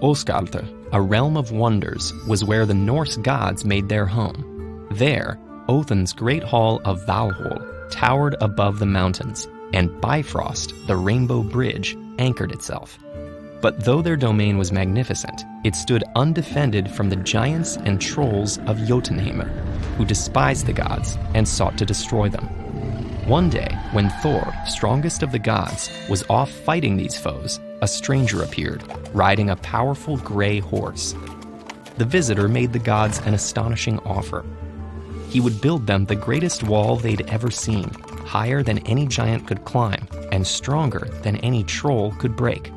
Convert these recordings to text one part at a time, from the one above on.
Osgaldr, a realm of wonders, was where the Norse gods made their home. There, Othin's great hall of Valhall towered above the mountains, and Bifrost, the Rainbow Bridge, anchored itself. But though their domain was magnificent, it stood undefended from the giants and trolls of Jotunheim, who despised the gods and sought to destroy them. One day, when Thor, strongest of the gods, was off fighting these foes, a stranger appeared, riding a powerful gray horse. The visitor made the gods an astonishing offer. He would build them the greatest wall they'd ever seen, higher than any giant could climb, and stronger than any troll could break.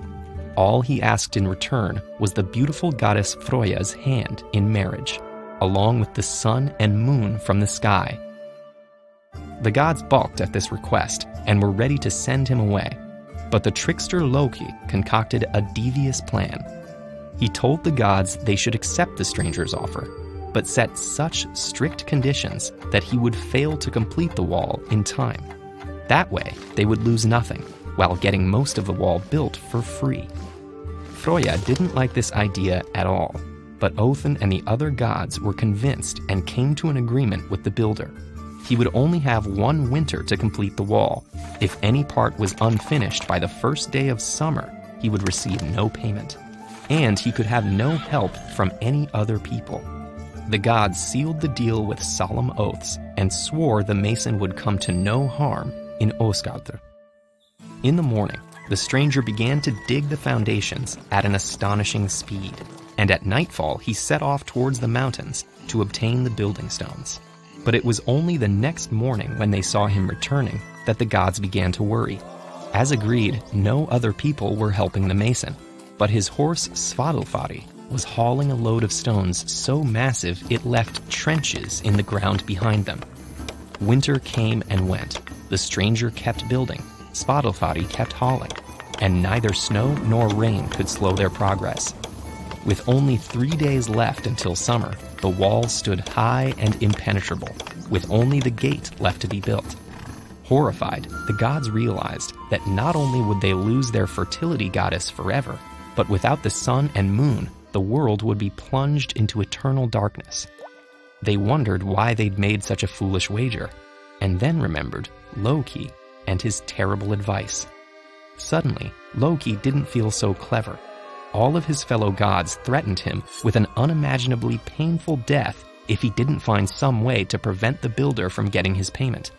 All he asked in return was the beautiful goddess Freya's hand in marriage, along with the sun and moon from the sky. The gods balked at this request and were ready to send him away. But the trickster Loki concocted a devious plan. He told the gods they should accept the stranger's offer, but set such strict conditions that he would fail to complete the wall in time. That way, they would lose nothing, while getting most of the wall built for free. Freya didn't like this idea at all, but Othin and the other gods were convinced and came to an agreement with the builder. He would only have one winter to complete the wall. If any part was unfinished by the first day of summer, he would receive no payment. And he could have no help from any other people. The gods sealed the deal with solemn oaths and swore the mason would come to no harm in Osgaldr. In the morning, the stranger began to dig the foundations at an astonishing speed, and at nightfall he set off towards the mountains to obtain the building stones. But it was only the next morning when they saw him returning that the gods began to worry. As agreed, no other people were helping the mason, but his horse Svadilfari was hauling a load of stones so massive it left trenches in the ground behind them. Winter came and went. The stranger kept building, Svadilfari kept hauling, and neither snow nor rain could slow their progress. With only three days left until summer, the wall stood high and impenetrable, with only the gate left to be built. Horrified, the gods realized that not only would they lose their fertility goddess forever, but without the sun and moon, the world would be plunged into eternal darkness. They wondered why they'd made such a foolish wager, and then remembered Loki and his terrible advice. Suddenly, Loki didn't feel so clever. All of his fellow gods threatened him with an unimaginably painful death if he didn't find some way to prevent the builder from getting his payment.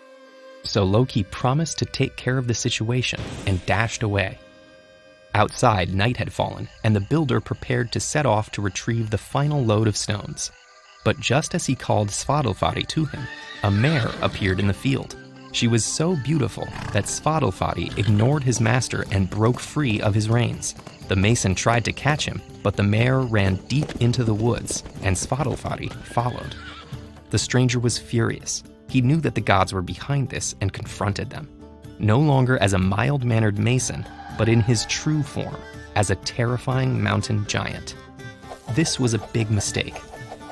So Loki promised to take care of the situation and dashed away. Outside, night had fallen, and the builder prepared to set off to retrieve the final load of stones. But just as he called Svadilfari to him, a mare appeared in the field. She was so beautiful that Svadilfari ignored his master and broke free of his reins. The mason tried to catch him, but the mare ran deep into the woods, and Svadilfari followed. The stranger was furious. He knew that the gods were behind this and confronted them. No longer as a mild mannered mason, but in his true form, as a terrifying mountain giant. This was a big mistake.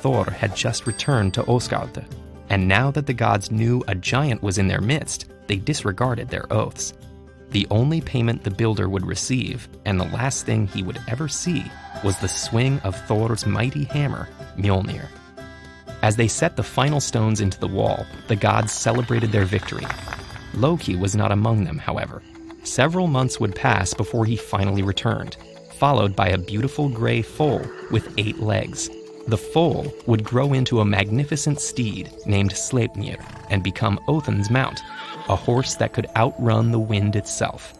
Thor had just returned to Osgaldr, and now that the gods knew a giant was in their midst, they disregarded their oaths. The only payment the builder would receive, and the last thing he would ever see, was the swing of Thor's mighty hammer, Mjolnir. As they set the final stones into the wall, the gods celebrated their victory. Loki was not among them, however. Several months would pass before he finally returned, followed by a beautiful gray foal with eight legs. The foal would grow into a magnificent steed named Sleipnir and become Othin's mount, a horse that could outrun the wind itself.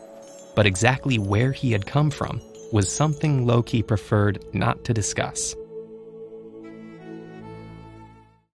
But exactly where he had come from was something Loki preferred not to discuss.